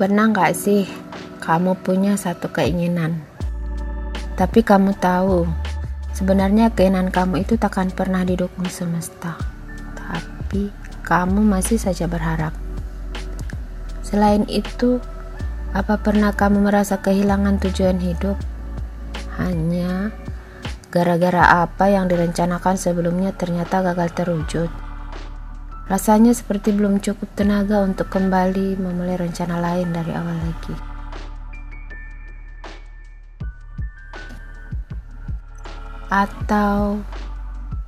Pernah nggak sih kamu punya satu keinginan, tapi kamu tahu sebenarnya keinginan kamu itu takkan pernah didukung semesta, tapi kamu masih saja berharap. Selain itu, apa pernah kamu merasa kehilangan tujuan hidup? Hanya gara-gara apa yang direncanakan sebelumnya ternyata gagal terwujud. Rasanya seperti belum cukup tenaga untuk kembali memulai rencana lain dari awal lagi. Atau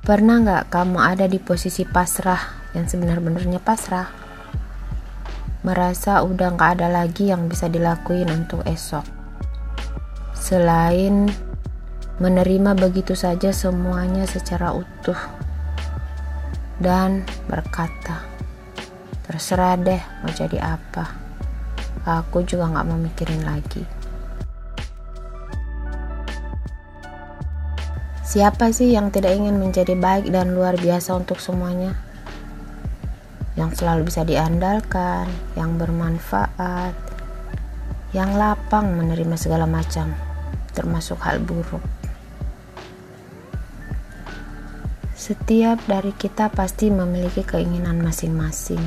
pernah nggak kamu ada di posisi pasrah yang sebenar-benarnya pasrah? Merasa udah nggak ada lagi yang bisa dilakuin untuk esok. Selain menerima begitu saja semuanya secara utuh dan berkata, "Terserah deh mau jadi apa, aku juga gak mau mikirin lagi." Siapa sih yang tidak ingin menjadi baik dan luar biasa untuk semuanya? Yang selalu bisa diandalkan, yang bermanfaat, yang lapang menerima segala macam, termasuk hal buruk. Setiap dari kita pasti memiliki keinginan masing-masing.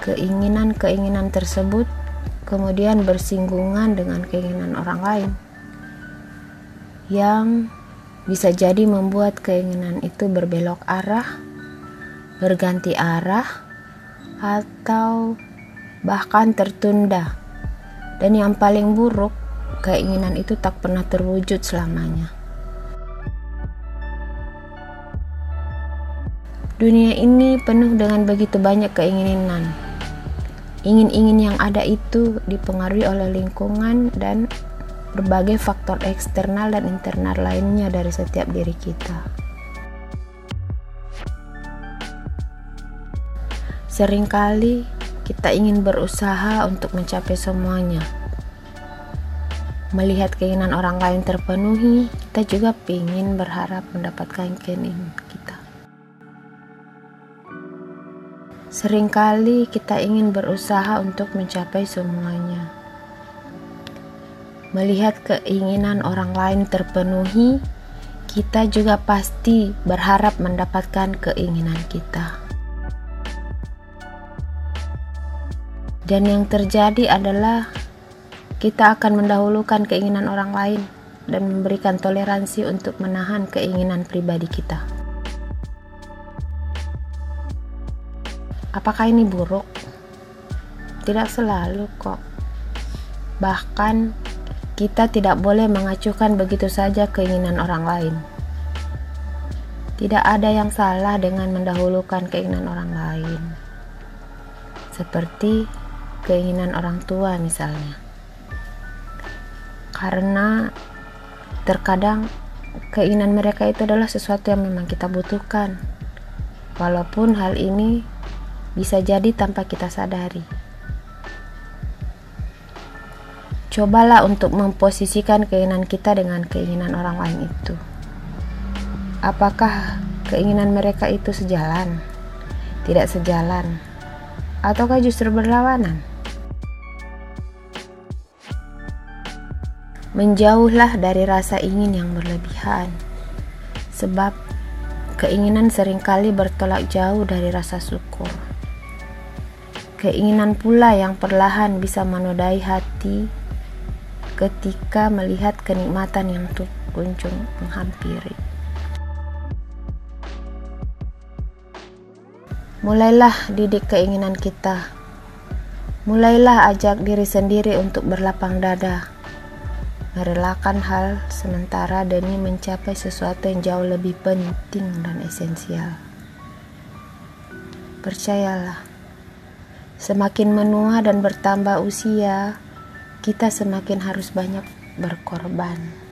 Keinginan-keinginan tersebut kemudian bersinggungan dengan keinginan orang lain, yang bisa jadi membuat keinginan itu berbelok arah, berganti arah, atau bahkan tertunda. Dan yang paling buruk, keinginan itu tak pernah terwujud selamanya. Dunia ini penuh dengan begitu banyak keinginan. Ingin-ingin yang ada itu dipengaruhi oleh lingkungan dan berbagai faktor eksternal dan internal lainnya dari setiap diri kita. Seringkali kita ingin berusaha untuk mencapai semuanya. Melihat keinginan orang lain terpenuhi, kita juga ingin berharap mendapatkan keinginan kita. Seringkali kita ingin berusaha untuk mencapai semuanya. Melihat keinginan orang lain terpenuhi, kita juga pasti berharap mendapatkan keinginan kita. Dan yang terjadi adalah kita akan mendahulukan keinginan orang lain dan memberikan toleransi untuk menahan keinginan pribadi kita. Apakah ini buruk? Tidak selalu kok. Bahkan kita tidak boleh mengacuhkan begitu saja keinginan orang lain. Tidak ada yang salah dengan mendahulukan keinginan orang lain. Seperti keinginan orang tua misalnya. Karena terkadang keinginan mereka itu adalah sesuatu yang memang kita butuhkan. Walaupun hal ini bisa jadi tanpa kita sadari. Cobalah untuk memposisikan keinginan kita dengan keinginan orang lain itu. Apakah keinginan mereka itu sejalan, tidak sejalan, ataukah justru berlawanan? Menjauhlah dari rasa ingin yang berlebihan, sebab keinginan sering kali bertolak jauh dari rasa syukur. Keinginan pula yang perlahan bisa menodai hati ketika melihat kenikmatan yang tuh kunjung menghampiri. Mulailah didik keinginan kita. Mulailah ajak diri sendiri untuk berlapang dada. Merelakan hal sementara demi mencapai sesuatu yang jauh lebih penting dan esensial. Percayalah Semakin menua dan bertambah usia, kita semakin harus banyak berkorban.